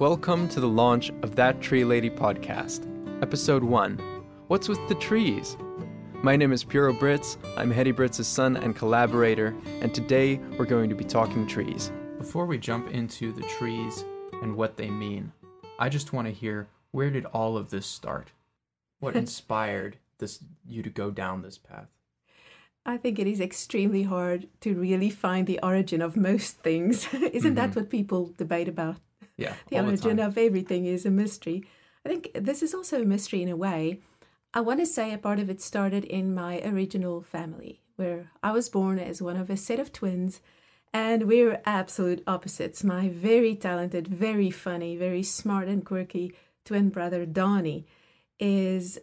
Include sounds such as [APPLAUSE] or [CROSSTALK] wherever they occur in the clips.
Welcome to the launch of That Tree Lady podcast, episode 1 What's with the Trees? My name is Pero Brittz, I'm Hettie Brittz' son and collaborator, and today we're going to be talking trees. Before we jump into the trees and what they mean, I just want to hear where did all of this start? What [LAUGHS] inspired this you to go down this path? I think it is extremely hard to really find the origin of most things. [LAUGHS] Isn't mm-hmm. that what people debate about? Yeah. the origin the of everything is a mystery. I think this is also a mystery in a way. I want to say a part of it started in my original family, where I was born as one of a set of twins, and we're absolute opposites. My very talented, very funny, very smart and quirky twin brother, Donnie, is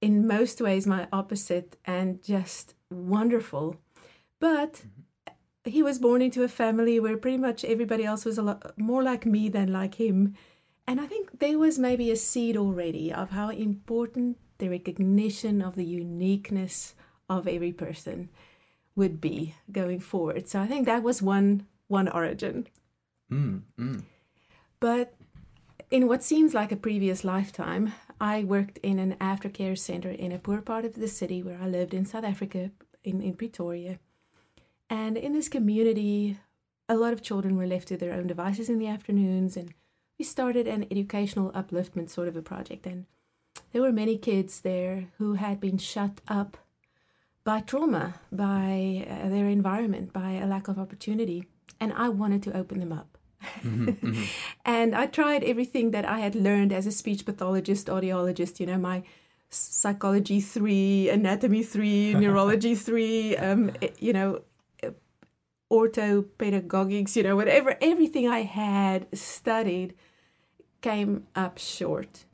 in most ways my opposite and just wonderful. But mm-hmm. He was born into a family where pretty much everybody else was a lot more like me than like him. And I think there was maybe a seed already of how important the recognition of the uniqueness of every person would be going forward. So I think that was one one origin. Mm, mm. But in what seems like a previous lifetime, I worked in an aftercare center in a poor part of the city where I lived in South Africa, in, in Pretoria. And in this community, a lot of children were left to their own devices in the afternoons, and we started an educational upliftment sort of a project. And there were many kids there who had been shut up by trauma, by uh, their environment, by a lack of opportunity. And I wanted to open them up. Mm-hmm, [LAUGHS] mm-hmm. and I tried everything that I had learned as a speech pathologist, audiologist, you know, my psychology three, anatomy three, [LAUGHS] neurology three, um, eh, you know, orthopedagogics, you know, whatever, everything I had studied came up short.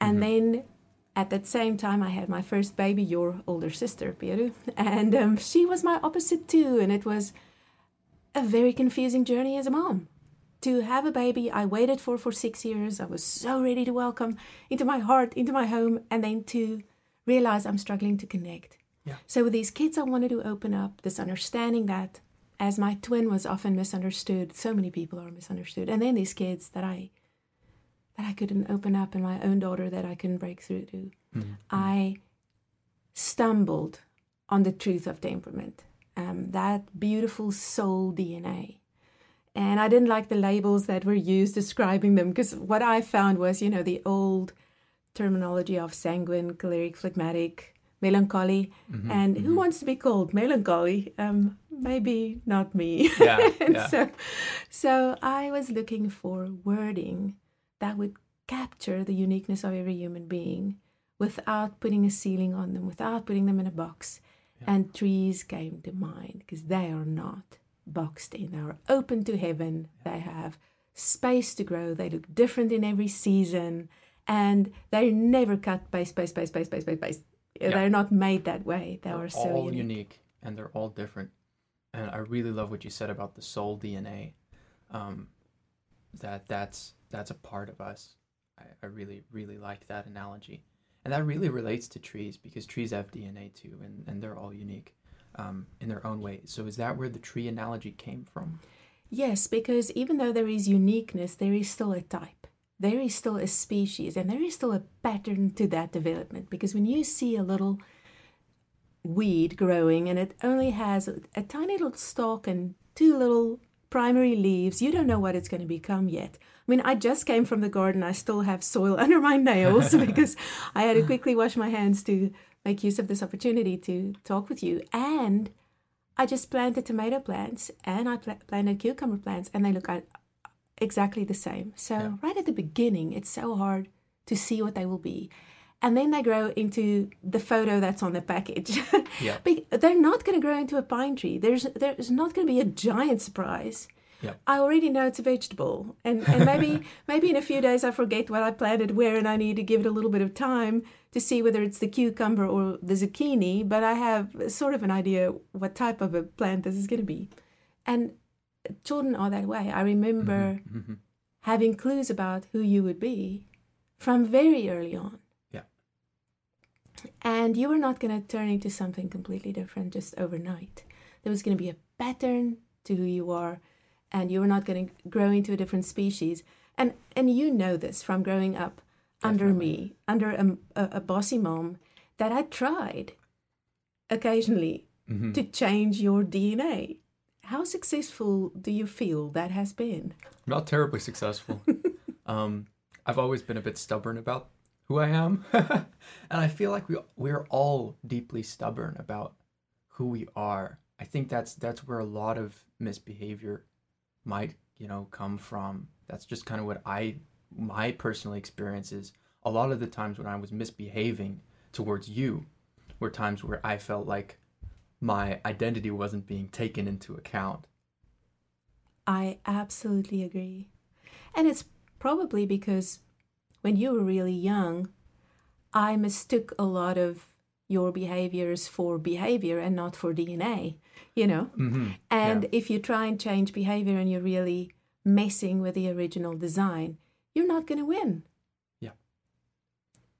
And mm-hmm. then at that same time, I had my first baby, your older sister, Pero, [LAUGHS] and um, she was my opposite too. And it was a very confusing journey as a mom. To have a baby I waited for for six years, I was so ready to welcome into my heart, into my home, and then to realize I'm struggling to connect. Yeah. So with these kids, I wanted to open up this understanding that as my twin was often misunderstood, so many people are misunderstood, and then these kids that I that I couldn't open up, and my own daughter that I couldn't break through to. Mm-hmm. I stumbled on the truth of temperament um, that beautiful soul DNA. And I didn't like the labels that were used describing them because what I found was, you know, the old terminology of sanguine, choleric, phlegmatic, melancholy. Mm-hmm, and mm-hmm. who wants to be called melancholy? Um, maybe not me. Yeah, [LAUGHS] yeah. so, so I was looking for wording that would capture the uniqueness of every human being without putting a ceiling on them, without putting them in a box. And trees came to mind because they are not boxed in. They are open to heaven. They have space to grow. They look different in every season. And they're never cut by space, space, space, space, space, space. Yeah. They're not made that way. They they're are so all unique. unique. and they're all different. And I really love what you said about the soul DNA. Um, that that's that's a part of us. I, I really really like that analogy and that really relates to trees because trees have DNA too, and, and they're all unique um, in their own way. So is that where the tree analogy came from? Yes, because even though there is uniqueness, there is still a type. There is still a species, and there is still a pattern to that development. Because when you see a little weed growing and it only has a, tiny little stalk and two little primary leaves, you don't know what it's going to become yet. I mean, I just came from the garden. I still have soil [LAUGHS] under my nails [LAUGHS] because I had to quickly wash my hands to make use of this opportunity to talk with you. And I just planted tomato plants and I pl- planted cucumber plants, and they look exactly the same. So, yeah. right at the beginning, it's so hard to see what they will be. And then they grow into the photo that's on the package. [LAUGHS] yeah. they're not going to grow into a pine tree. There's there's not going to be a giant surprise. Yep. I already know it's a vegetable, and and maybe [LAUGHS] maybe in a few days I forget what I planted where, and I need to give it a little bit of time to see whether it's the cucumber or the zucchini. But I have sort of an idea what type of a plant this is going to be, and children are that way. I remember mm-hmm. Mm-hmm. having clues about who you would be from very early on. Yeah. And you were not going to turn into something completely different just overnight. There was going to be a pattern to who you are and you were not going to grow into a different species. And and you know this from growing up under me, under a, a, a bossy mom, that I tried occasionally Mhm. to change your DNA. How successful do you feel that has been? Not terribly successful. [LAUGHS] um, I've always been a bit stubborn about who I am, [LAUGHS] and I feel like we we're all deeply stubborn about who we are. I think that's that's where a lot of misbehavior might you know come from. That's just kind of what I my personal experiences. A lot of the times when I was misbehaving towards you were times where I felt like my identity wasn't being taken into account. I absolutely agree. And it's probably because when you were really young, I mistook a lot of your behaviors for behavior and not for DNA, you know? Mm-hmm. And Yeah. if you try and change behavior and you're really messing with the original design, you're not going to win. Yeah.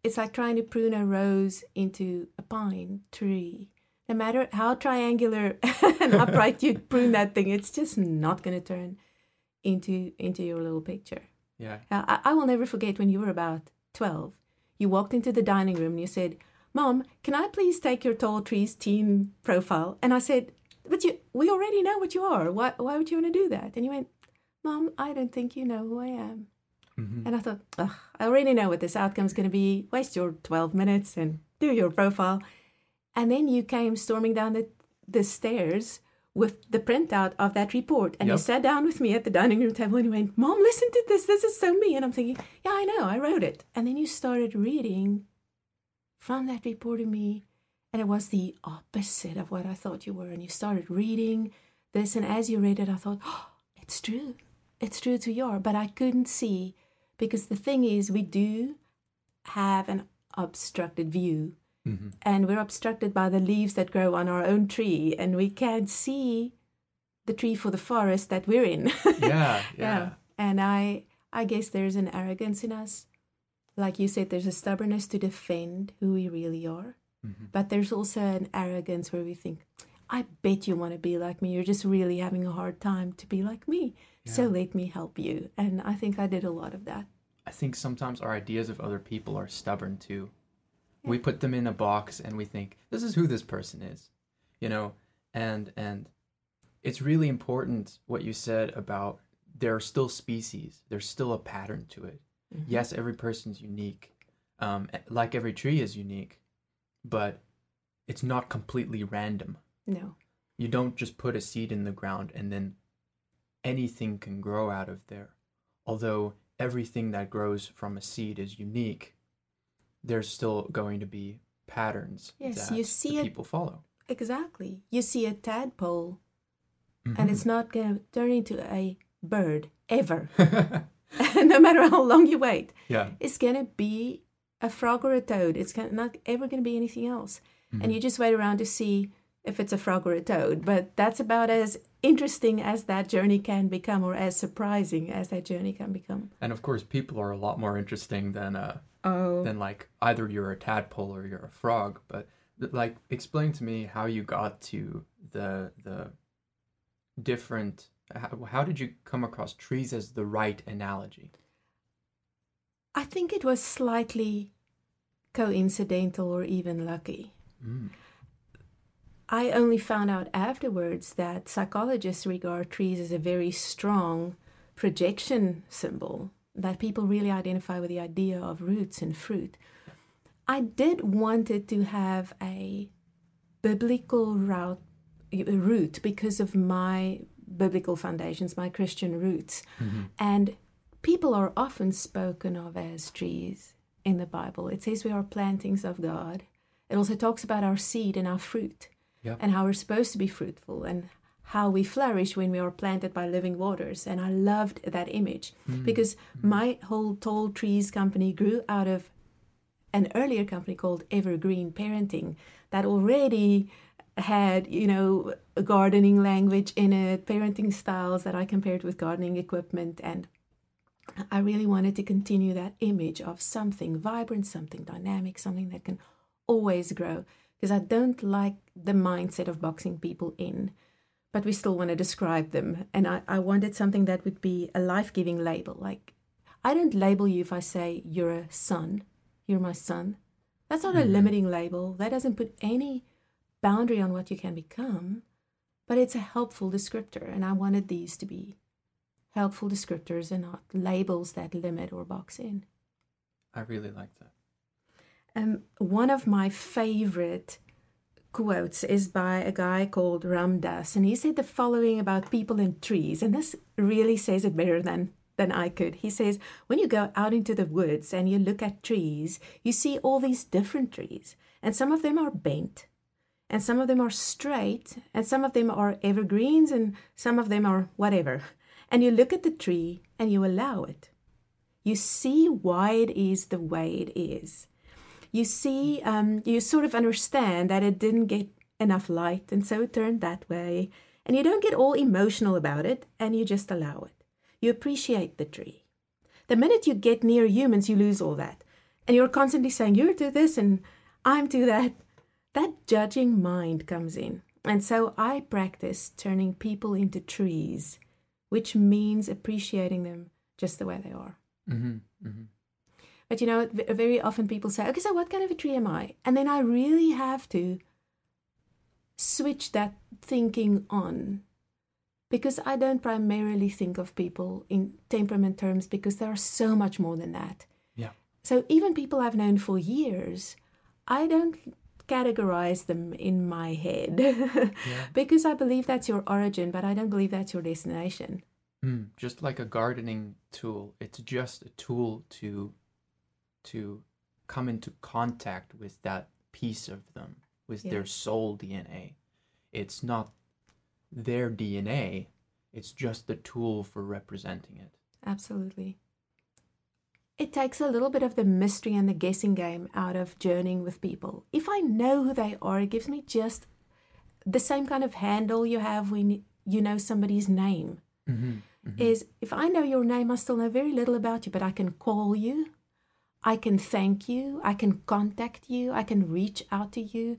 It's like trying to prune a rose into a pine tree. No matter how triangular [LAUGHS] and upright you [LAUGHS] prune that thing, it's just not going to turn into into your little picture. Yeah. Uh, I, I will never forget when you were about 12. You walked into the dining room and you said, Mom, can I please take your tall trees teen profile? And I said, But you, we already know what you are. Why, why would you want to do that? And you went, Mom, I don't think you know who I am. Mhm. And I thought, Ugh, I already know what this outcome is going to be. Waste your 12 minutes and do your profile. And then you came storming down the, the stairs with the printout of that report. And you sat down with me at the dining room table and you went, Mom, listen to this. This is so me. And I'm thinking, Yeah, I know. I wrote it. And then you started reading from that report to me. And it was the opposite of what I thought you were. And you started reading this. And as you read it, I thought, oh, it's true. It's true to your. But I couldn't see because the thing is, we do have an obstructed view. Mhm. And we're obstructed by the leaves that grow on our own tree. And we can't see the tree for the forest that we're in. [LAUGHS] Yeah, yeah. And I I guess there's an arrogance in us. Like you said, there's a stubbornness to defend who we really are. Mhm. But there's also an arrogance where we think, I bet you want to be like me. You're just really having a hard time to be like me. So let me help you. And I think I did a lot of that. I think sometimes our ideas of other people are stubborn too. We put them in a box and we think this is who this person is, you know, and and it's really important what you said about there are still species. There's still a pattern to it. Yes, every person's unique, um, like every tree is unique, but it's not completely random. No. You don't just put a seed in the ground and then anything can grow out of there. Although everything that grows from a seed is unique, there's still going to be patterns Yes, that you see it- people follow. Exactly. You see a tadpole and Mhm. it's not going to turn into a bird ever. [LAUGHS] [LAUGHS] no matter how long you wait. yeah. It's going to be a frog or a toad. It's gonna, not ever going to be anything else. Mm-hmm. And you just wait around to see if it's a frog or a toad. But that's about as interesting as that journey can become, or as surprising as that journey can become. And of course, people are a lot more interesting than uh Oh. than like either you're a tadpole or you're a frog. But like, explain to me how you got to the the different. How, how did you come across trees as the right analogy? I think it was slightly coincidental or even lucky. Mm. I only found out afterwards that psychologists regard trees as a very strong projection symbol, that people really identify with the idea of roots and fruit. I did wanted to have a biblical route, root because of my biblical foundations, my Christian roots. Mm-hmm. And people are often spoken of as trees in the Bible. It says we are plantings of God. It also talks about our seed and our fruit Yep. and how we're supposed to be fruitful and how we flourish when we are planted by living waters. And I loved that image hmm. because hmm. my whole Tall Trees company grew out of an earlier company called Evergreen Parenting that already had, you know, a gardening language in it, parenting styles that I compared with gardening equipment. And I really wanted to continue that image of something vibrant, something dynamic, something that can always grow. Because I don't like the mindset of boxing people in. But we still want to describe them. And I, I wanted something that would be a life giving label. Like, I don't label you if I say you're a son, you're my son. That's not mm-hmm. a limiting label. That doesn't put any boundary on what you can become, but it's a helpful descriptor. And I wanted these to be helpful descriptors and not labels that limit or box in. I really like that. Um, one of my favorite quotes is by a guy called Ram Dass, and he said the following about people and trees, and this really says it better than than I could. He says, when you go out into the woods and you look at trees, you see all these different trees, and some of them are bent, and some of them are straight, and some of them are evergreens, and some of them are whatever. And you look at the tree and you allow it. You see why it is the way it is you see, um, you sort of understand that it didn't get enough light and so it turned that way. And you don't get all emotional about it and you just allow it. You appreciate the tree. The minute you get near humans, you lose all that. And you're constantly saying, You're to this and I'm to that. That judging mind comes in. And so I practice turning people into trees, which means appreciating them just the way they are. Mm-hmm, mm-hmm. But you know, very often people say, okay, so what kind of a tree am I? And then I really have to switch that thinking on because I don't primarily think of people in temperament terms because there are so much more than that. Yeah. So even people I've known for years, I don't categorize them in my head [LAUGHS] yeah. because I believe that's your origin, but I don't believe that's your destination. Mm, just like a gardening tool, it's just a tool to to come into contact with that piece of them, with yeah. their soul DNA. It's not their DNA, it's just the tool for representing it. Absolutely. It takes a little bit of the mystery and the guessing game out of journeying with people. If I know who they are, it gives me just the same kind of handle you have when you know somebody's name. Mm-hmm, mm-hmm. Is if I know your name, I still know very little about you, but I can call you, I can thank you, I can contact you, I can reach out to you.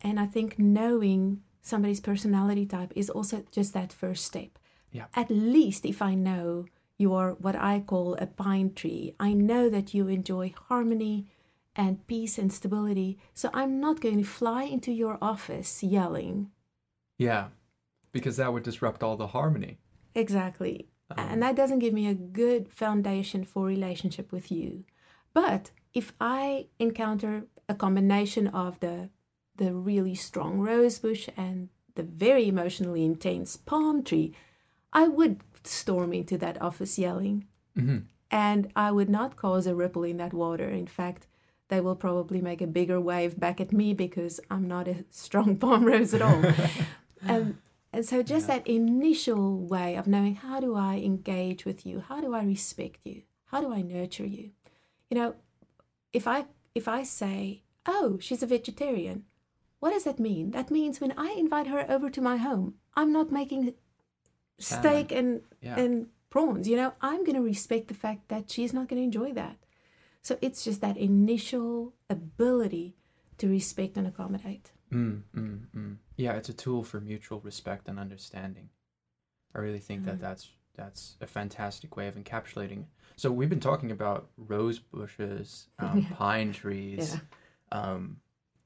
And I think knowing somebody's personality type is also just that first step. Yeah. At least if I know you are what I call a pine tree, I know that you enjoy harmony and peace and stability. So I'm not going to fly into your office yelling. Yeah, because that would disrupt all the harmony. Exactly. Um, and that doesn't give me a good foundation for relationship with you. But if I encounter a combination of the the really strong rose bush and the very emotionally intense palm tree, I would storm into that office yelling. Mm-hmm. And I would not cause a ripple in that water. In fact, they will probably make a bigger wave back at me because I'm not a strong [LAUGHS] palm rose at all. [LAUGHS] um, and so, just yeah. that initial way of knowing how do I engage with you? How do I respect you? How do I nurture you? You know, if I if I say, "Oh, she's a vegetarian," what does that mean? That means when I invite her over to my home, I'm not making steak and yeah. and prawns. You know, I'm going to respect the fact that she's not going to enjoy that. So it's just that initial ability to respect and accommodate. Mm, mm, mm. Yeah, it's a tool for mutual respect and understanding. I really think that mm. that's that's a fantastic way of encapsulating. So we've been talking about rose bushes, [LAUGHS] um, yeah. pine trees, yeah. um,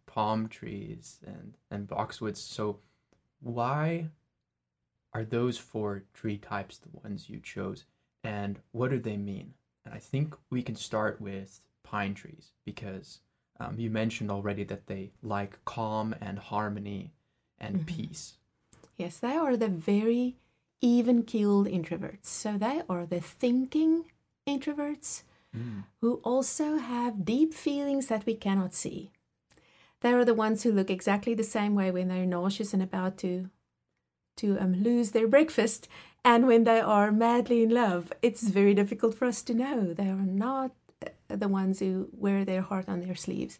palm trees, and and boxwoods. So why are those four tree types the ones you chose, and what do they mean? And I think we can start with pine trees because um, you mentioned already that they like calm and harmony and mm-hmm. peace. Yes, they are the very even keeled introverts. So they are the thinking introverts mm. who also have deep feelings that we cannot see. They are the ones who look exactly the same way when they're nauseous and about to to um, lose their breakfast, and when they are madly in love. It's very difficult for us to know. They are not the ones who wear their heart on their sleeves.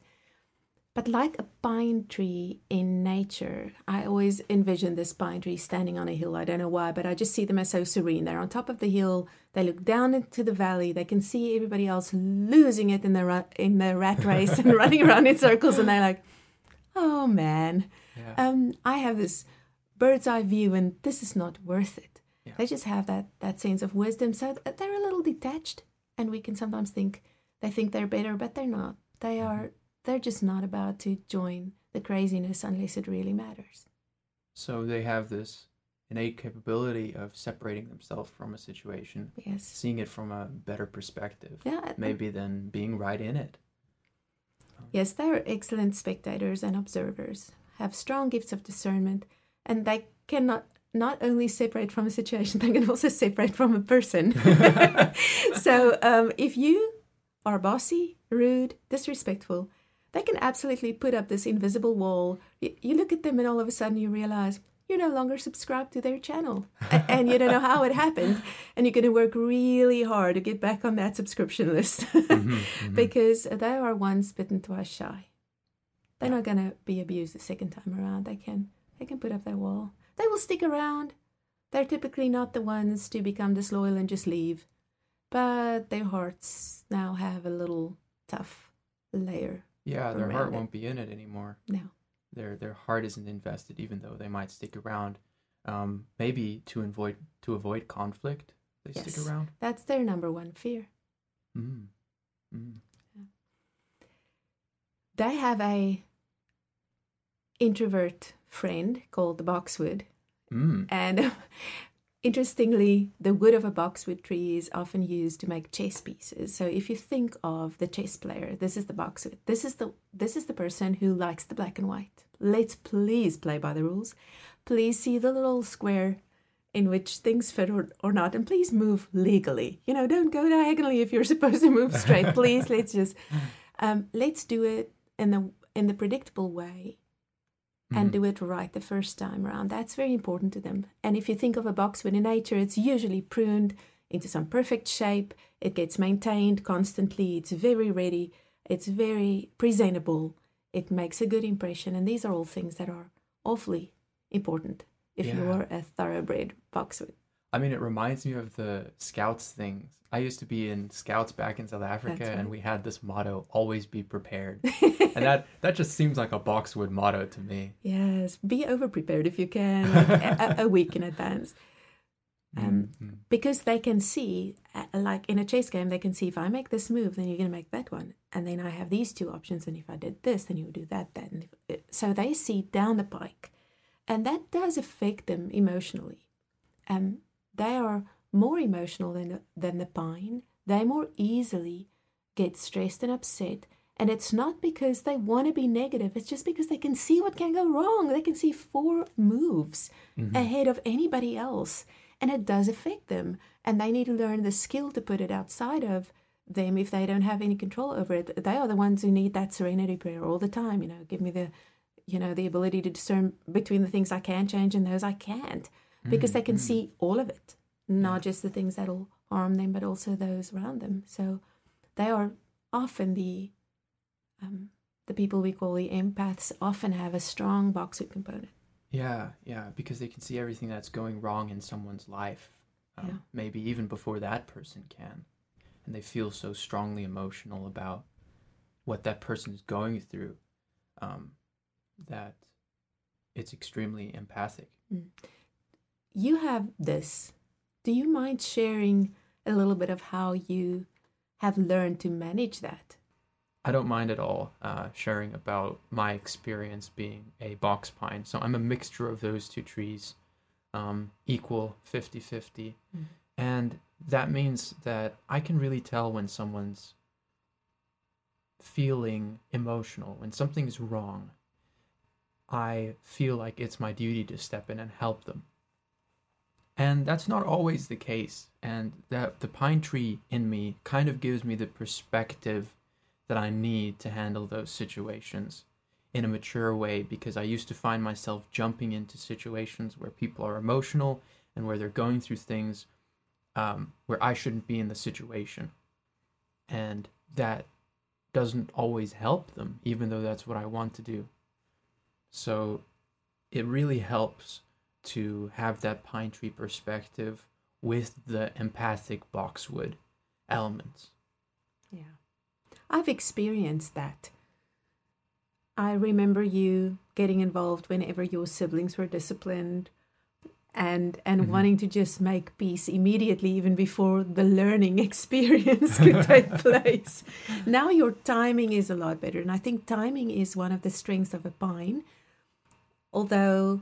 But like a pine tree in nature, I always envision this pine tree standing on a hill. I don't know why, but I just see them as so serene. They're on top of the hill. They look down into the valley. They can see everybody else losing it in the rat, in the rat race and [LAUGHS] running around in circles, and they're like, "Oh man." Yeah. Um, I have this bird's eye view and this is not worth it. Yeah. They just have that that sense of wisdom, so th- they're a little detached, and we can sometimes think they think they're better, but they're not. They are. They're just not about to join the craziness unless it really matters. So they have this innate capability of separating themselves from a situation, Yes. seeing it from a better perspective, Yeah. Maybe than being right in it. Yes, they are excellent spectators and observers, have strong gifts of discernment, and they cannot not only separate from a situation, [LAUGHS] they can also separate from a person. [LAUGHS] [LAUGHS] so um, if you are bossy, rude, disrespectful, they can absolutely put up this invisible wall. You, you look at them, and all of a sudden you realize you're no longer subscribed to their channel, [LAUGHS] and you don't know how it happened, and you're going to work really hard to get back on that subscription list mm-hmm, mm-hmm. [LAUGHS] because they are once bitten, twice shy. They're not going to be abused the second time around. They can they can put up their wall. They will stick around. They're typically not the ones to become disloyal and just leave, but their hearts now have a little tough layer. Yeah, their heart it. won't be in it anymore. No. Their their heart isn't invested, even though they might stick around. Um, maybe to avoid to avoid conflict, they Yes. stick around. That's their number one fear. Mm. Mm. They have a introvert friend called boxwood, Mm. and [LAUGHS] interestingly, the wood of a boxwood tree is often used to make chess pieces. So if you think of the chess player, this is the boxwood. This is the this is the person who likes the black and white. Let's please play by the rules. Please see the little square in which things fit or, or not, and please move legally. You know, don't go diagonally if you're [LAUGHS] supposed to move straight. please, let's just um, let's do it in the in the predictable way and Mhm. do it right the first time around. That's very important to them. And if you think of a boxwood in nature, it's usually pruned into some perfect shape. It gets maintained constantly. It's very ready. It's very presentable. It makes a good impression. And these are all things that are awfully important if Yeah. you're a thoroughbred boxwood. I mean, it reminds me of the scouts things. I used to be in scouts back in South Africa, That's and we had this motto: "Always be prepared." [LAUGHS] and that that just seems like a boxwood motto to me. Yes, be over prepared if you can, [LAUGHS] a, a week in advance. Um, Mhm. because they can see, uh, like in a chess game, they can see if I make this move, then you're going to make that one, and then I have these two options, and if I did this, then you would do that. If, uh, so they see down the pike, and that does affect them emotionally. Um, they are more emotional than the, than the pine. They more easily get stressed and upset. And it's not because they want to be negative, it's just because they can see what can go wrong. They can see four moves Mhm. ahead of anybody else. And it does affect them. And they need to learn the skill to put it outside of them if they don't have any control over it. They are the ones who need that serenity prayer all the time. You know, give me the, you know, the ability to discern between the things I can change and those I can't. Because they can Mm, see all of it, not just the things that'll harm them, but also those around them. So they are often the um, the people we call the empaths often have a strong boxwood component. Yeah, yeah, because they can see everything that's going wrong in someone's life, um, Yeah. maybe even before that person can, and they feel so strongly emotional about what that person is going through, um, that it's extremely empathic. You have this. Do you mind sharing a little bit of how you have learned to manage that? I don't mind at all uh, sharing about my experience being a box pine. So I'm a mixture of those two trees, um, equal 50 50. Mm. And that means that I can really tell when someone's feeling emotional, when something's wrong. I feel like it's my duty to step in and help them. And that's not always the case. And the pine tree in me kind of gives me the perspective that I need to handle those situations in a mature way because I used to find myself jumping into situations where people are emotional and where they're going through things um, where I shouldn't be in the situation. And that doesn't always help them, even though that's what I want to do. So it really helps to have that pine tree perspective with the empathic boxwood elements. Yeah. I've experienced that. I remember you getting involved whenever your siblings were disciplined and and Mhm. wanting to just make peace immediately even before the learning [LAUGHS] experience could take [LAUGHS] place. Now your timing is a lot better and I think timing is one of the strengths of a pine. Although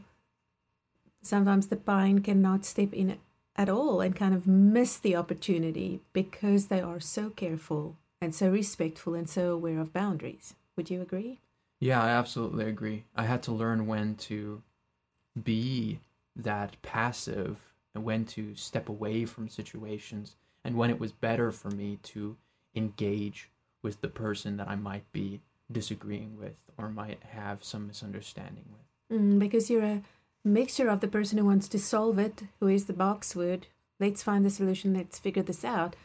sometimes the pine cannot step in at all and kind of miss the opportunity because they are so careful and so respectful and so aware of boundaries. Would you agree? Yeah, I absolutely agree. I had to learn when to be that passive and when to step away from situations and when it was better for me to engage with the person that I might be disagreeing with or might have some misunderstanding with. Mm, because you're a mixture of the person who wants to solve it, who is the boxwood, let's find the solution, let's figure this out,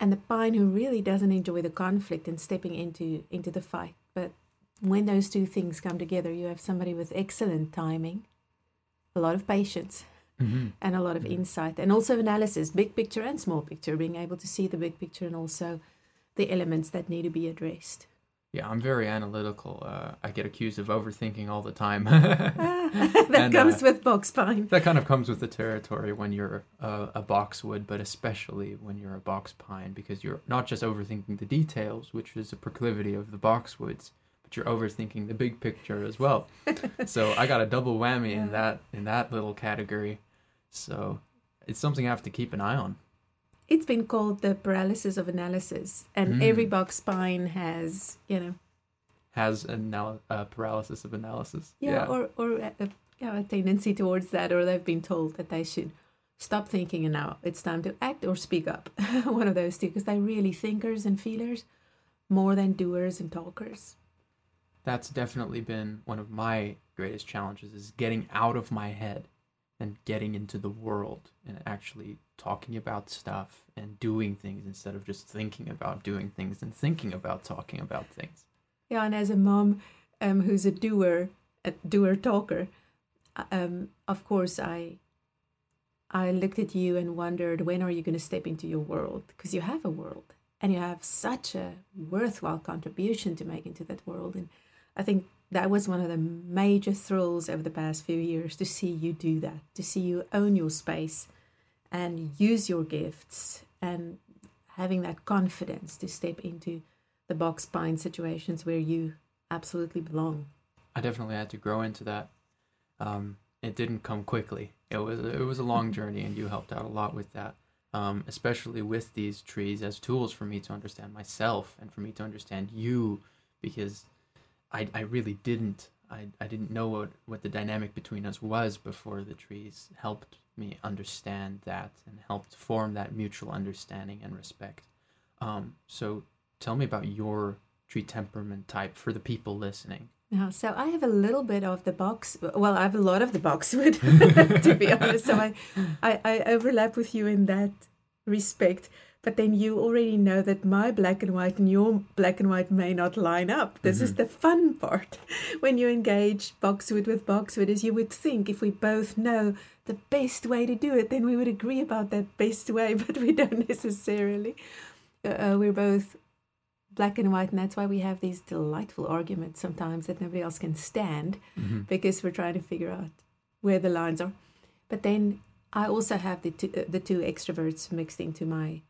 and the pine who really doesn't enjoy the conflict and stepping into into the fight. But when those two things come together, you have somebody with excellent timing, a lot of patience, Mm-hmm. and a lot of Mhm. insight, and also analysis, big picture and small picture, being able to see the big picture and also the elements that need to be addressed. Yeah, I'm very analytical. Uh, I get accused of overthinking all the time. [LAUGHS] that And, comes uh, with box pine. that kind of comes with the territory when you're a, a boxwood, but especially when you're a box pine, because you're not just overthinking the details, which is a proclivity of the boxwoods, but you're overthinking the big picture as well. [LAUGHS] so I got a double whammy in that in that little category. So it's something I have to keep an eye on. It's been called the paralysis of analysis, and Mm. every box pine has, you know, Has anal- uh, paralysis of analysis. yeah, or or a, a, yeah, a tendency towards that, or they've been told that they should stop thinking and now it's time to act or speak up. [LAUGHS] One of those two, because they're really thinkers and feelers more than doers and talkers. that's definitely been one of my greatest challenges is getting out of my head and getting into the world and actually talking about stuff and doing things instead of just thinking about doing things and thinking about talking about things. Yeah, and as a mom um, who's a doer, a doer talker, um, of course I I looked at you and wondered when are you going to step into your world because you have a world and you have such a worthwhile contribution to make into that world and I think that was one of the major thrills over the past few years to see you do that, to see you own your space and use your gifts and having that confidence to step into the box pine situations where you absolutely belong. I definitely had to grow into that. Um, it didn't come quickly. It was it was a long journey, and you helped out a lot with that. Um, especially with these trees as tools for me to understand myself and for me to understand you, because I I really didn't I, I didn't know what, what the dynamic between us was before the trees helped me understand that and helped form that mutual understanding and respect. Um, so tell me about your tree temperament type for the people listening. Now, so I have a little bit of the box. Well, I have a lot of the boxwood, [LAUGHS] to be honest. So I, I, I overlap with you in that respect. But then you already know that my black and white and your black and white may not line up. This is Mhm. the fun part [LAUGHS] when you engage boxwood with boxwood, as you would think if we both know the best way to do it, then we would agree about that best way, [LAUGHS] but we don't necessarily. Uh, uh, we're both black and white, and that's why we have these delightful arguments sometimes that nobody else can stand because we're trying to figure out where the lines are. But then I also have the two, uh, the two extroverts mixed into my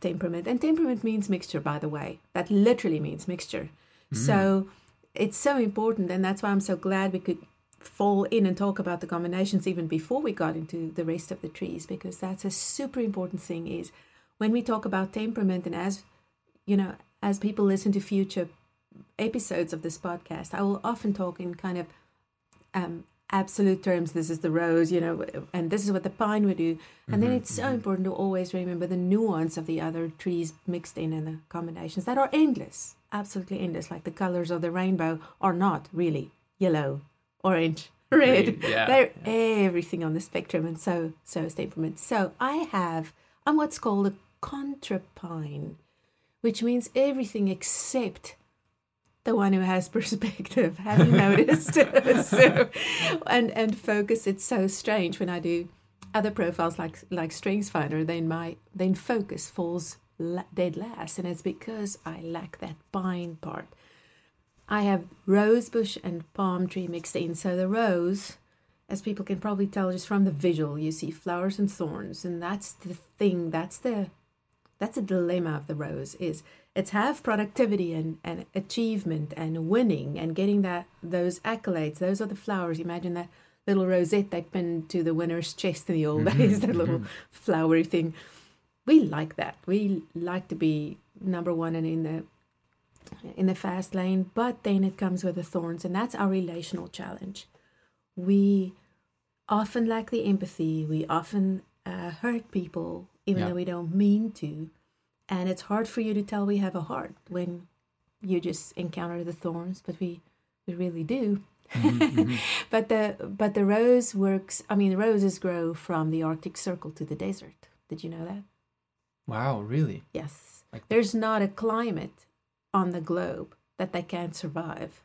temperament, and temperament means mixture, by the way. That literally means mixture. So it's so important, and that's why I'm so glad we could fall in and talk about the combinations even before we got into the rest of the trees, because that's a super important thing. Is when we talk about temperament, and as you know, as people listen to future episodes of this podcast, I will often talk in kind of um, absolute terms. This is the rose, you know, and this is what the pine would do. And then Mhm, it's so mhm. important to always remember the nuance of the other trees mixed in and the combinations that are endless, absolutely endless. Like the colors of the rainbow are not really yellow, orange, [LAUGHS] red. Yeah, [LAUGHS] They're everything on the spectrum, and so so is temperament. So I have I'm what's called a contrapine, which means everything except the one who has [LAUGHS] perspective. Have you noticed? [LAUGHS] so, and and focus. It's so strange when I do other profiles like like Strengths Finder. Then my then focus falls la- dead last, and it's because I lack that pine part. I have rose bush and palm tree mixed in. So the rose, as people can probably tell just from the visual, you see flowers and thorns, and that's the thing. That's the that's a dilemma of the rose is it's have productivity and, and achievement and winning and getting that those accolades. Those are the flowers. Imagine that little rosette they pinned to the winner's chest in the old Mhm, days, [LAUGHS] that little mhm. flowery thing. We like that. We like to be number one and in the in the fast lane, but then it comes with the thorns, and that's our relational challenge. We often lack the empathy. We often uh, hurt people, even Yeah. though we don't mean to. And it's hard for you to tell we have a heart when you just encounter the thorns, but we, we really do. Mhm, mhm. [LAUGHS] But the but the rose works. I mean, roses grow from the Arctic Circle to the desert. Did you know that? Wow, really? Yes. Like- There's not a climate on the globe that they can't survive.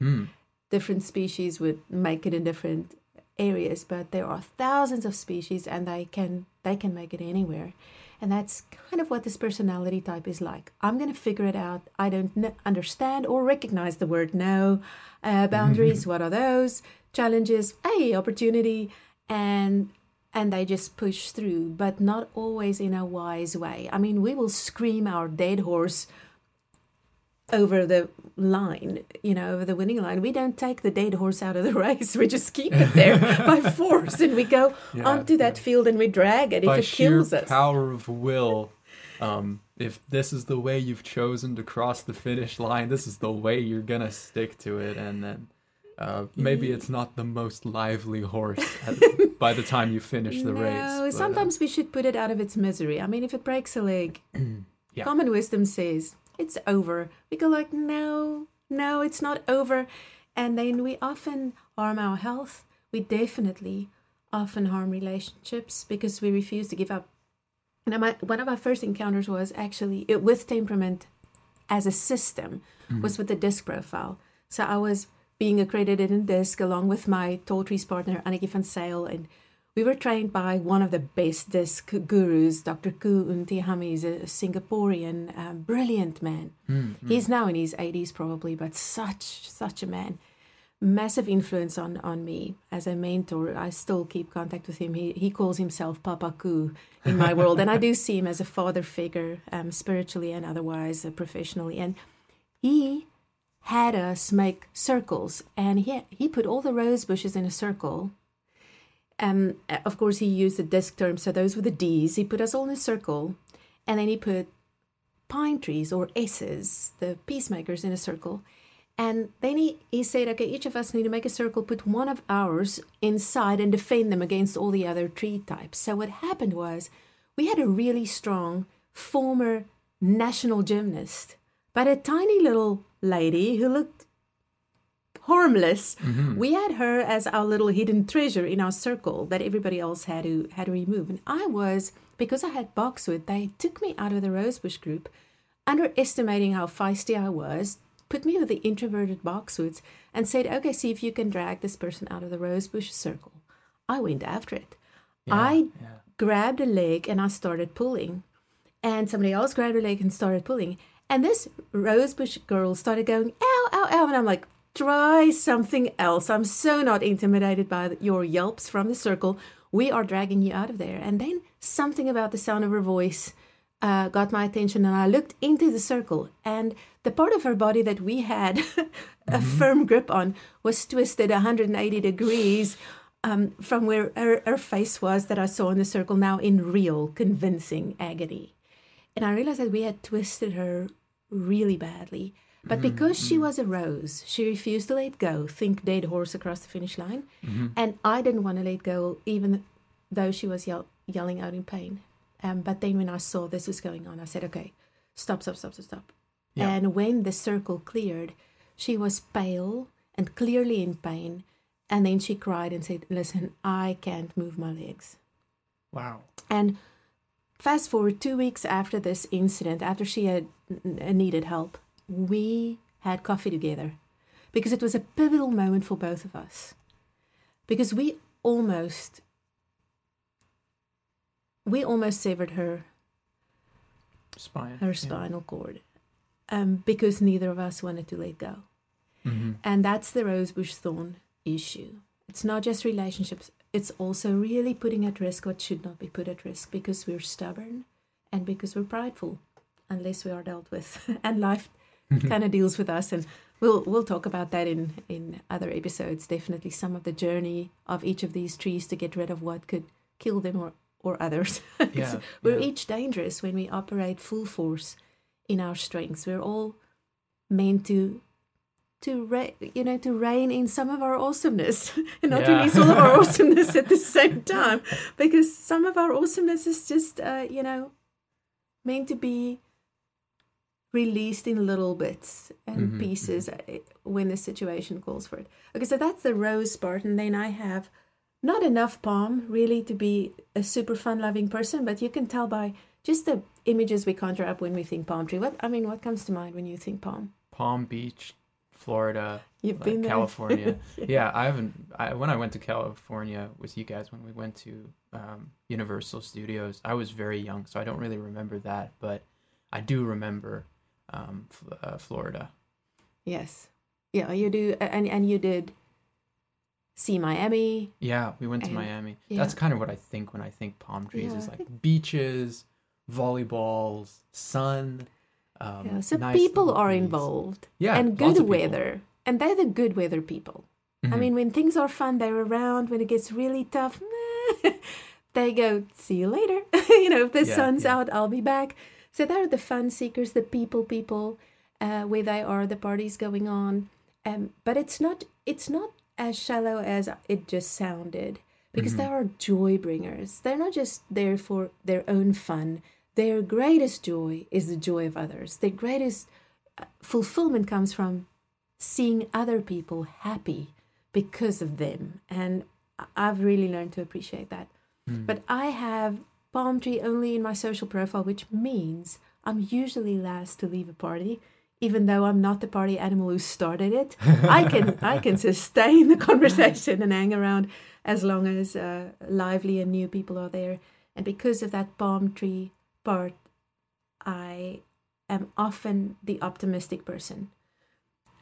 Hmm. Different species would make it in different areas, but there are thousands of species and they can they can make it anywhere. And that's kind of what this personality type is like. I'm going to figure it out. I don't kn- understand or recognize the word no. Uh, boundaries, what are those? Challenges, hey, opportunity, and and they just push through, but not always in a wise way. I mean, we will scream our dead horse over the line, you know, over the winning line. We don't take the dead horse out of the [LAUGHS] race. We just keep it there [LAUGHS] by force, and we go Yeah, onto that yeah. field and we drag it By if it kills us. power of will, um, if this is the way you've chosen to cross the finish line, this is the way you're gonna stick to it, and then. Uh, maybe it's not the most lively horse [LAUGHS] at, by the time you finish the no, race. but, uh, sometimes we should put it out of its misery. I mean, if it breaks a leg, [CLEARS THROAT] Yeah. common wisdom says it's over. We go like, no, no, it's not over, and then we often harm our health. We definitely often harm relationships because we refuse to give up. Now, my, one of my first encounters was actually it, with temperament as a system mm-hmm. was with the disc profile. So I was being accredited in disc along with my tall trees partner Anneke van Zyl and we were trained by one of the best disc gurus, Dr. Ku Untihami. He's a Singaporean, um, brilliant man. mm, mm. He's now in his 80s probably, but such, such a man. Massive influence on, on me as a mentor. I still keep contact with him. He, he calls himself Papa Ku in my [LAUGHS] world. and I do see him as a father figure, um, spiritually and otherwise, uh, professionally. And he had us make circles and he, he put all the rose bushes in a circle um, of course, he used the disc term, so those were the D's. He put us all in a circle, and then he put pine trees or S's, the peacemakers, in a circle. And then he, he said, okay, each of us need to make a circle, put one of ours inside, and defend them against all the other tree types. So what happened was we had a really strong former national gymnast, but a tiny little lady who looked harmless. Mm-hmm. We had her as our little hidden treasure in our circle that everybody else had to had to remove. And I was because I had boxwood. They took me out of the rosebush group, underestimating how feisty I was. Put me with the introverted boxwoods and said, "Okay, see if you can drag this person out of the rosebush circle." I went after it. Yeah, I yeah. grabbed a leg and I started pulling. And somebody else grabbed a leg and started pulling. And this rosebush girl started going, ow, ow, ow. And I'm like, try something else. I'm so not intimidated by your yelps from the circle. We are dragging you out of there. And then something about the sound of her voice uh, got my attention. And I looked into the circle. And the part of her body that we had [LAUGHS] a firm grip on was twisted 180 degrees um, from where her, her face was that I saw in the circle now in real, convincing agony. And I realized that we had twisted her really badly. But mm-hmm. because she mm-hmm. was a rose, she refused to let go, think dead horse across the finish line. Mm-hmm. And I didn't want to let go, even though she was yell- yelling out in pain. Um, but then when I saw this was going on, I said, okay, stop, stop, stop, stop, stop. Yeah. And when the circle cleared, she was pale and clearly in pain. And then she cried and said, listen, I can't move my legs. Wow. And fast forward two weeks after this incident, after she had needed help, we had coffee together because it was a pivotal moment for both of us. Because we almost, we almost severed her Spine. her yeah. spinal cord, um, because neither of us wanted to let go. Mm-hmm. And that's the rosebush thorn issue. It's not just relationships, it's also really putting at risk what should not be put at risk because we're stubborn and because we're prideful, unless we are dealt with. [LAUGHS] and life [LAUGHS] kind of deals with us and we'll we'll talk about that in in other episodes definitely some of the journey of each of these trees to get rid of what could kill them or or others [LAUGHS] Yeah, we're yeah. each dangerous when we operate full force in our strengths we're all meant to to re- you know to reign in some of our awesomeness and [LAUGHS] not Yeah. release all of our awesomeness at the same time because some of our awesomeness is just uh, you know meant to be released in little bits and Mhm, pieces uh, when the situation calls for it okay so that's the rose part and then i have not enough palm really to be a super fun loving person but you can tell by just the images we conjure up when we think palm tree what i mean what comes to mind when you think palm Palm Beach, Florida, you've like been there California. [LAUGHS] yeah, I haven't. I, when I went to California with you guys, when we went to um, Universal Studios, I was very young, so I don't really remember that. But I do remember um, uh, Florida. yes yeah you do and and you did see miami Yeah, we went to And- Miami. yeah. That's kind of what I think when I think palm trees. Yeah, is I like beaches, volleyballs, sun. Um, yeah, so nice people are involved Yeah, and good weather and they're the good weather people I Mhm. mean, when things are fun, they're around. When it gets really tough, [LAUGHS] they go, see you later. [LAUGHS] you know, if the sun's out, I'll be back. So they're the fun seekers, the people people, uh, where they are, the parties going on. Um, but it's not it's not as shallow as it just sounded because Mhm. they are joy bringers. They're not just there for their own fun. Their greatest joy is the joy of others. Their greatest uh, fulfillment comes from seeing other people happy because of them. And I've really learned to appreciate that. Mm. But I have palm tree only in my social profile, which means I'm usually last to leave a party. Even though I'm not the party animal who started it, I can I can [LAUGHS] sustain the conversation and hang around as long as uh, lively and new people are there. And because of that palm tree part, I am often the optimistic person,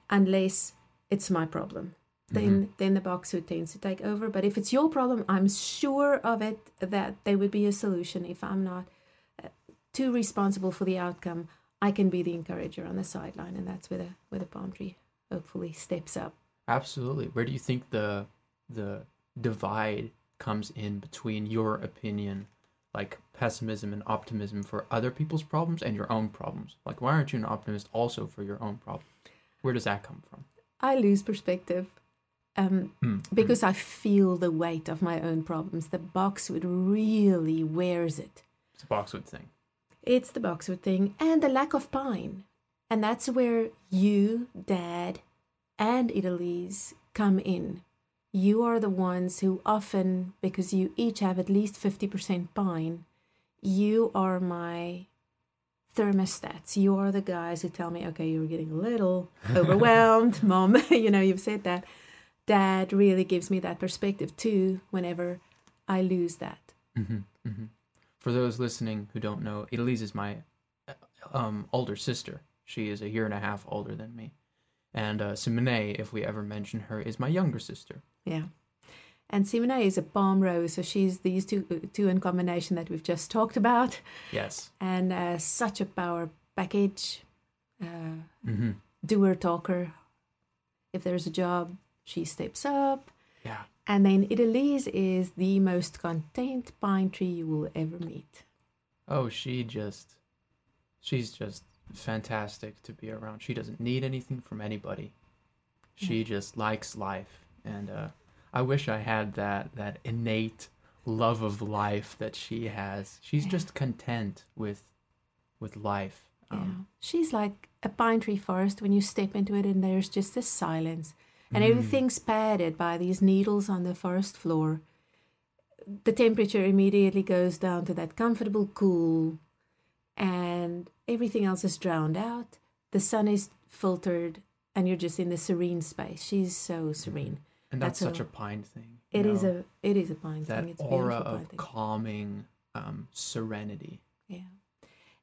unless it's my problem. Then then the boxwood tends to take over. But if it's your problem, I'm sure of it that there would be a solution. If I'm not uh, too responsible for the outcome, I can be the encourager on the sideline, and that's where the where the palm tree hopefully steps up. Absolutely. Where do you think the the divide comes in between your opinion, like pessimism and optimism for other people's problems and your own problems? Like, why aren't you an optimist also for your own problem? Where does that come from? I lose perspective um, Mm, because I feel the weight of my own problems. The boxwood really wears it. It's a boxwood thing. It's the boxwood thing and the lack of pine. And that's where you, Dad, and Idalise come in. You are the ones who often, because you each have at least 50% pine, you are my thermostats. You are the guys who tell me, okay, you're getting a little [LAUGHS] overwhelmed, mom. [LAUGHS] you know, you've said that. Dad really gives me that perspective too whenever I lose that. hmm hmm For those listening who don't know, Elise is my uh, um, older sister. She is a year and a half older than me. And uh, Simone, if we ever mention her, is my younger sister. Yeah. And Simone is a palm rose, so she's these two two in combination that we've just talked about, Yes. and uh, such a power package, uh, hmm doer talker. If there's a job, she steps up. Yeah. And then Idalise is the most content pine tree you will ever meet. Oh, she just, she's just fantastic to be around. She doesn't need anything from anybody. She just likes life, and uh, I wish I had that that innate love of life that she has. She's Yeah. just content with with life. Yeah. Um, She's like a pine tree forest when you step into it and there's just this silence. And Mm. everything's padded by these needles on the forest floor. The temperature immediately goes down to that comfortable cool, and everything else is drowned out. The sun is filtered, and you're just in the serene space. She's so serene. and that's, That's such a- a pine thing. It is know? a it is a pine that thing. It's aura of thing. calming um, serenity. Yeah.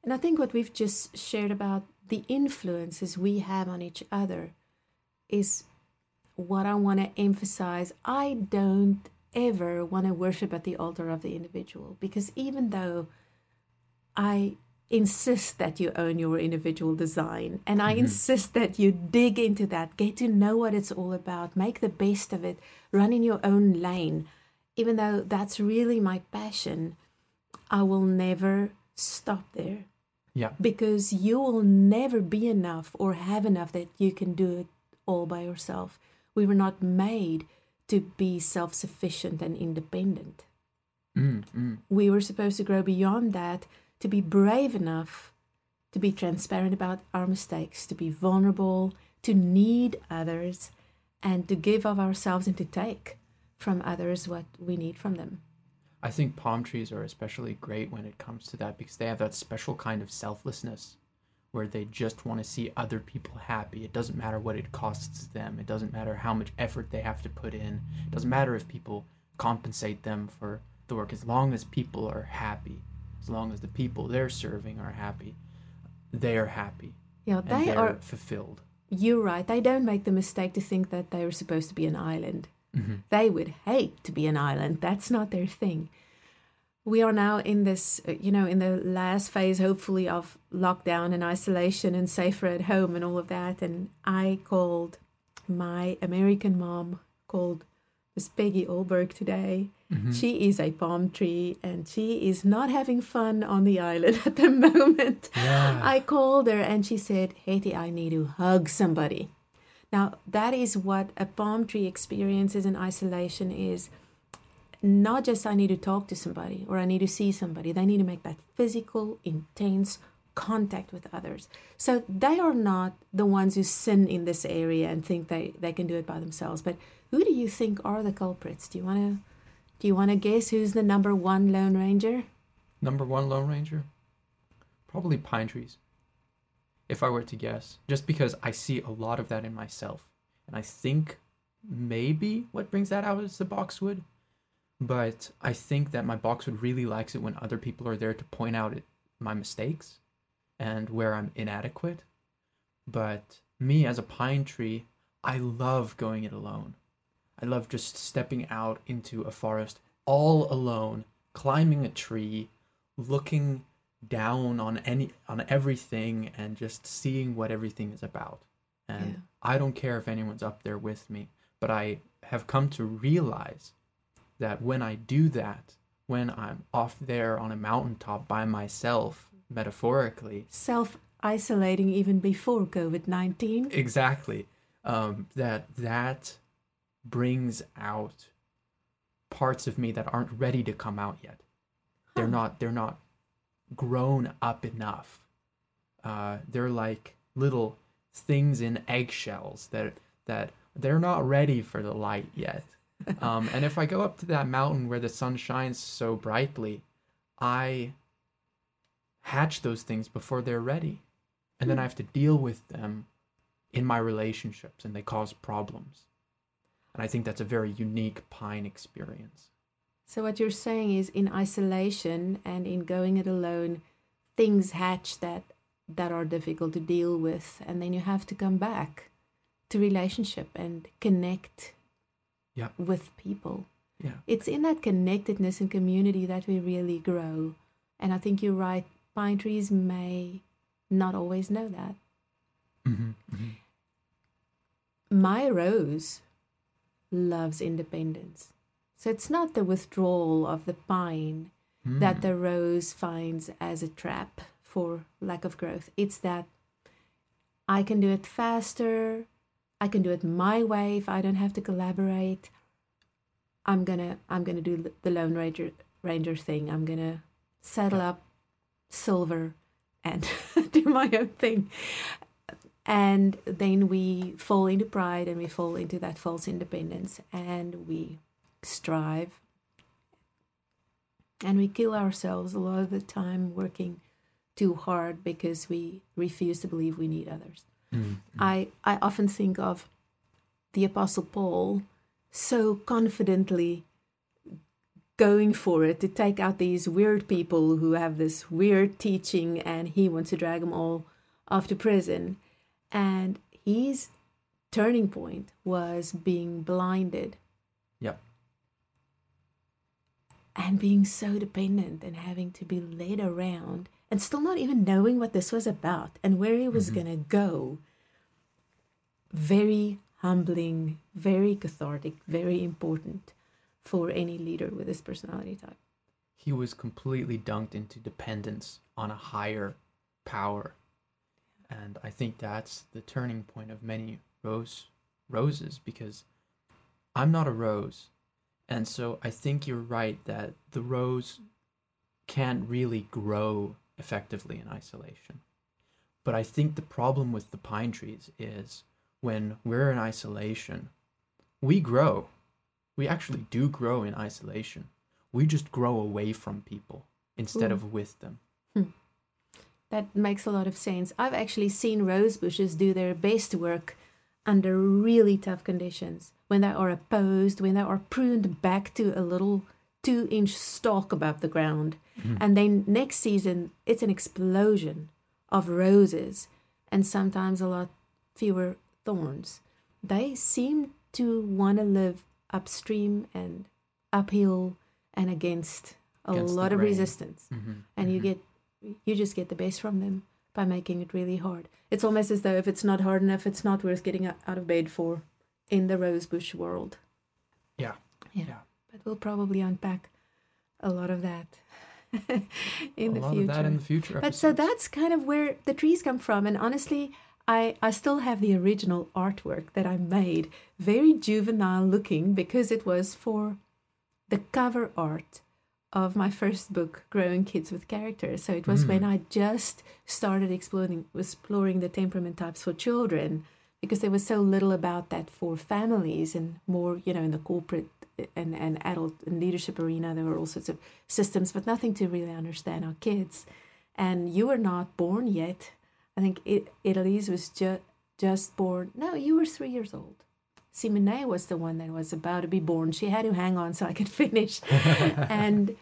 And I think what we've just shared about the influences we have on each other is what I want to emphasize. I don't ever want to worship at the altar of the individual because even though I insist that you own your individual design and I mm-hmm. insist that you dig into that, get to know what it's all about, make the best of it, run in your own lane. Even though that's really my passion, I will never stop there. Yeah. Because you will never be enough or have enough that you can do it all by yourself. We were not made to be self sufficient and independent. Mm, mm. We were supposed to grow beyond that, to be brave enough to be transparent about our mistakes, to be vulnerable, to need others, and to give of ourselves and to take from others what we need from them. I think palm trees are especially great when it comes to that because they have that special kind of selflessness where they just want to see other people happy. It doesn't matter what it costs them. It doesn't matter how much effort they have to put in. It doesn't matter if people compensate them for the work as long as people are happy. As long as the people they're serving are happy, they are happy. Yeah, they are fulfilled. You're right. They don't make the mistake to think that they are supposed to be an island. Mm-hmm. They would hate to be an island. That's not their thing we are now in this, uh, you know, in the last phase, hopefully, of lockdown and isolation and safer at home and all of that. And I called my American mom, called Miss Peggy Olberg today. Mm-hmm. She is a palm tree and she is not having fun on the island [LAUGHS] at the moment. Yeah. I called her and she said, Hettie, I need to hug somebody. Now, that is what a palm tree experiences in isolation is not just I need to talk to somebody or I need to see somebody, they need to make that physical, intense contact with others. So they are not the ones who sin in this area and think they, they can do it by themselves. But who do you think are the culprits? Do you want to do you want to guess who's the number one lone ranger? Number one lone ranger? Probably pine trees. If I were to guess, just because I see a lot of that in myself, and I think maybe what brings that out is the boxwood but I think that my boxwood really likes it when other people are there to point out my mistakes and where I'm inadequate. But me as a pine tree, I love going it alone. I love just stepping out into a forest all alone, climbing a tree, looking down on any on everything and just seeing what everything is about. And yeah. I don't care if anyone's up there with me, but I have come to realize that when I do that, when I'm off there on a mountaintop by myself, metaphorically, self isolating even before COVID 19. Exactly. Um, that that brings out parts of me that aren't ready to come out yet. They're not they're not grown up enough. Uh, they're like little things in eggshells that that they're not ready for the light yet um, and if I go up to that mountain where the sun shines so brightly, I hatch those things before they're ready. And then I have to deal with them in my relationships, and they cause problems. And I think that's a very unique pine experience. So, what you're saying is in isolation and in going it alone, things hatch that that are difficult to deal with and then you have to come back to relationship and connect yeah. with people. Yeah. It's in that connectedness and community that we really grow. And I think you're right. Pine trees may not always know that. Mm-hmm, mm-hmm. My rose loves independence. So it's not the withdrawal of the pine mm. that the rose finds as a trap for lack of growth. It's that I can do it faster, I can do it my way if I don't have to collaborate. I'm gonna I'm gonna do the Lone Ranger Ranger thing. I'm gonna settle up silver and [LAUGHS] do my own thing. And then we fall into pride and we fall into that false independence and we strive and we kill ourselves a lot of the time working too hard because we refuse to believe we need others. Mm-hmm. I, I often think of the Apostle Paul so confidently going for it to take out these weird people who have this weird teaching and he wants to drag them all off to prison. And he's turning point was being blinded Yep. and being so dependent and having to be led around and still not even knowing what this was about and where he was mm-hmm. going to go. Very humbling, very cathartic, very important for any leader with this personality type. He was completely dunked into dependence on a higher power. And I think that's the turning point of many rose roses because I'm not a rose. And so I think you're right that the rose can't really grow effectively in isolation. But I think the problem with the pine trees is when we're in isolation, we grow. We actually do grow in isolation. We just grow away from people instead Ooh. of with them. Hmm. That makes a lot of sense. I've actually seen rose bushes do their best work under really tough conditions when they are opposed, when they are pruned back to a little two inch stalk above the ground. And then next season, it's an explosion of roses and sometimes a lot fewer thorns. They seem to want to live upstream and uphill and against a Against lot of resistance Mhm, and you mhm. get you just get the best from them by making it really hard. It's almost as though if it's not hard enough, it's not worth getting out of bed for in the rosebush world. Yeah. Yeah. Yeah. But we'll probably unpack a lot of that [LAUGHS] in a the future. that in the future. but so that's kind of where the trees come from. And honestly, I, I still have the original artwork that I made, very juvenile looking because it was for the cover art of my first book, Growing Kids with Character. So it was Mm. when I just started exploring exploring the temperament types for children because there was so little about that for families and more, you know, in the corporate eh, and, and adult and leadership arena. There were all sorts of systems, but nothing to really understand our kids. And you were not born yet. I think it, was just just born. No, you were three years old. Simone was the one that was about to be born. She had to hang on so I could [LAUGHS] finish. and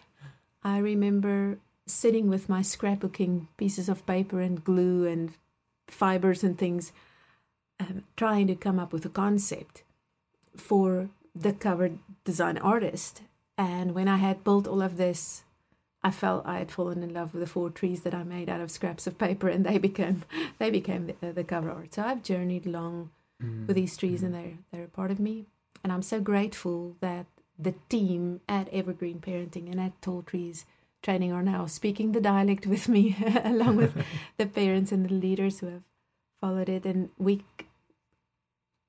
I remember sitting with my scrapbooking pieces of paper and glue and fibers and things, um, trying to come up with a concept for the cover design artist. And when I had built all of this, I felt I had fallen in love with the four trees that I made out of scraps of paper, and they became [LAUGHS] they became the, the cover art. So I've journeyed long Mm, with these trees, mhm. and they're they're a part of me. And I'm so grateful that the team at Evergreen Parenting and at Tall Trees Training are now speaking the dialect with me, [LAUGHS] along with [LAUGHS] the parents and the leaders who have followed it. And we,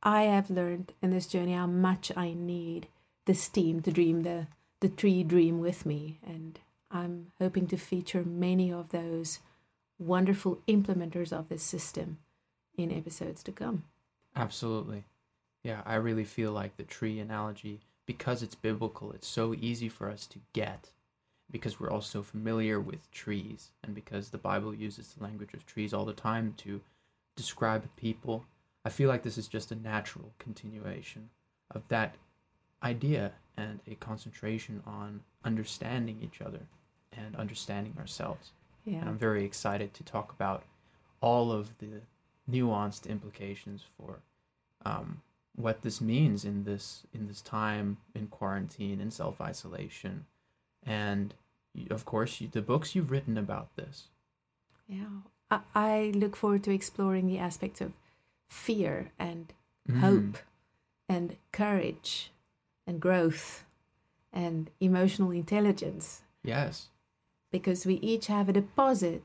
I have learned in this journey how much I need this team to dream the the tree dream with me, and I'm hoping to feature many of those wonderful implementers of this system in episodes to come. Absolutely. Yeah, I really feel like the tree analogy, because it's biblical, it's so easy for us to get because we're all so familiar with trees and because the Bible uses the language of trees all the time to describe people. I feel like this is just a natural continuation of that idea and a concentration on understanding each other and understanding ourselves. Yeah. And I'm very excited to talk about all of the nuanced implications for um, what this means in this in this time in quarantine and self isolation, and of course you, the books you've written about this. Yeah, I, I look forward to exploring the aspects of fear and Mm. hope and courage and growth and emotional intelligence Yes. because we each have a deposit,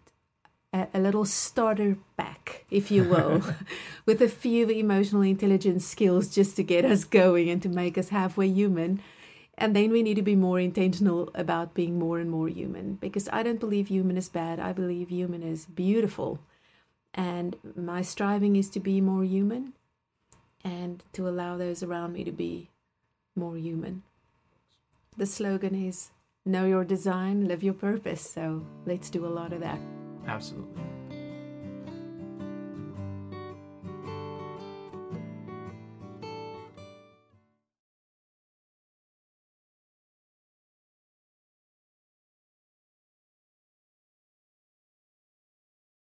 a, a little starter pack, if you will, [LAUGHS] with a few emotional intelligence skills just to get us going and to make us halfway human. And then we need to be more intentional about being more and more human because I don't believe human is bad. I believe human is beautiful. And my striving is to be more human and to allow those around me to be more human. The slogan is know your design, live your purpose. So let's do a lot of that. Absolutely.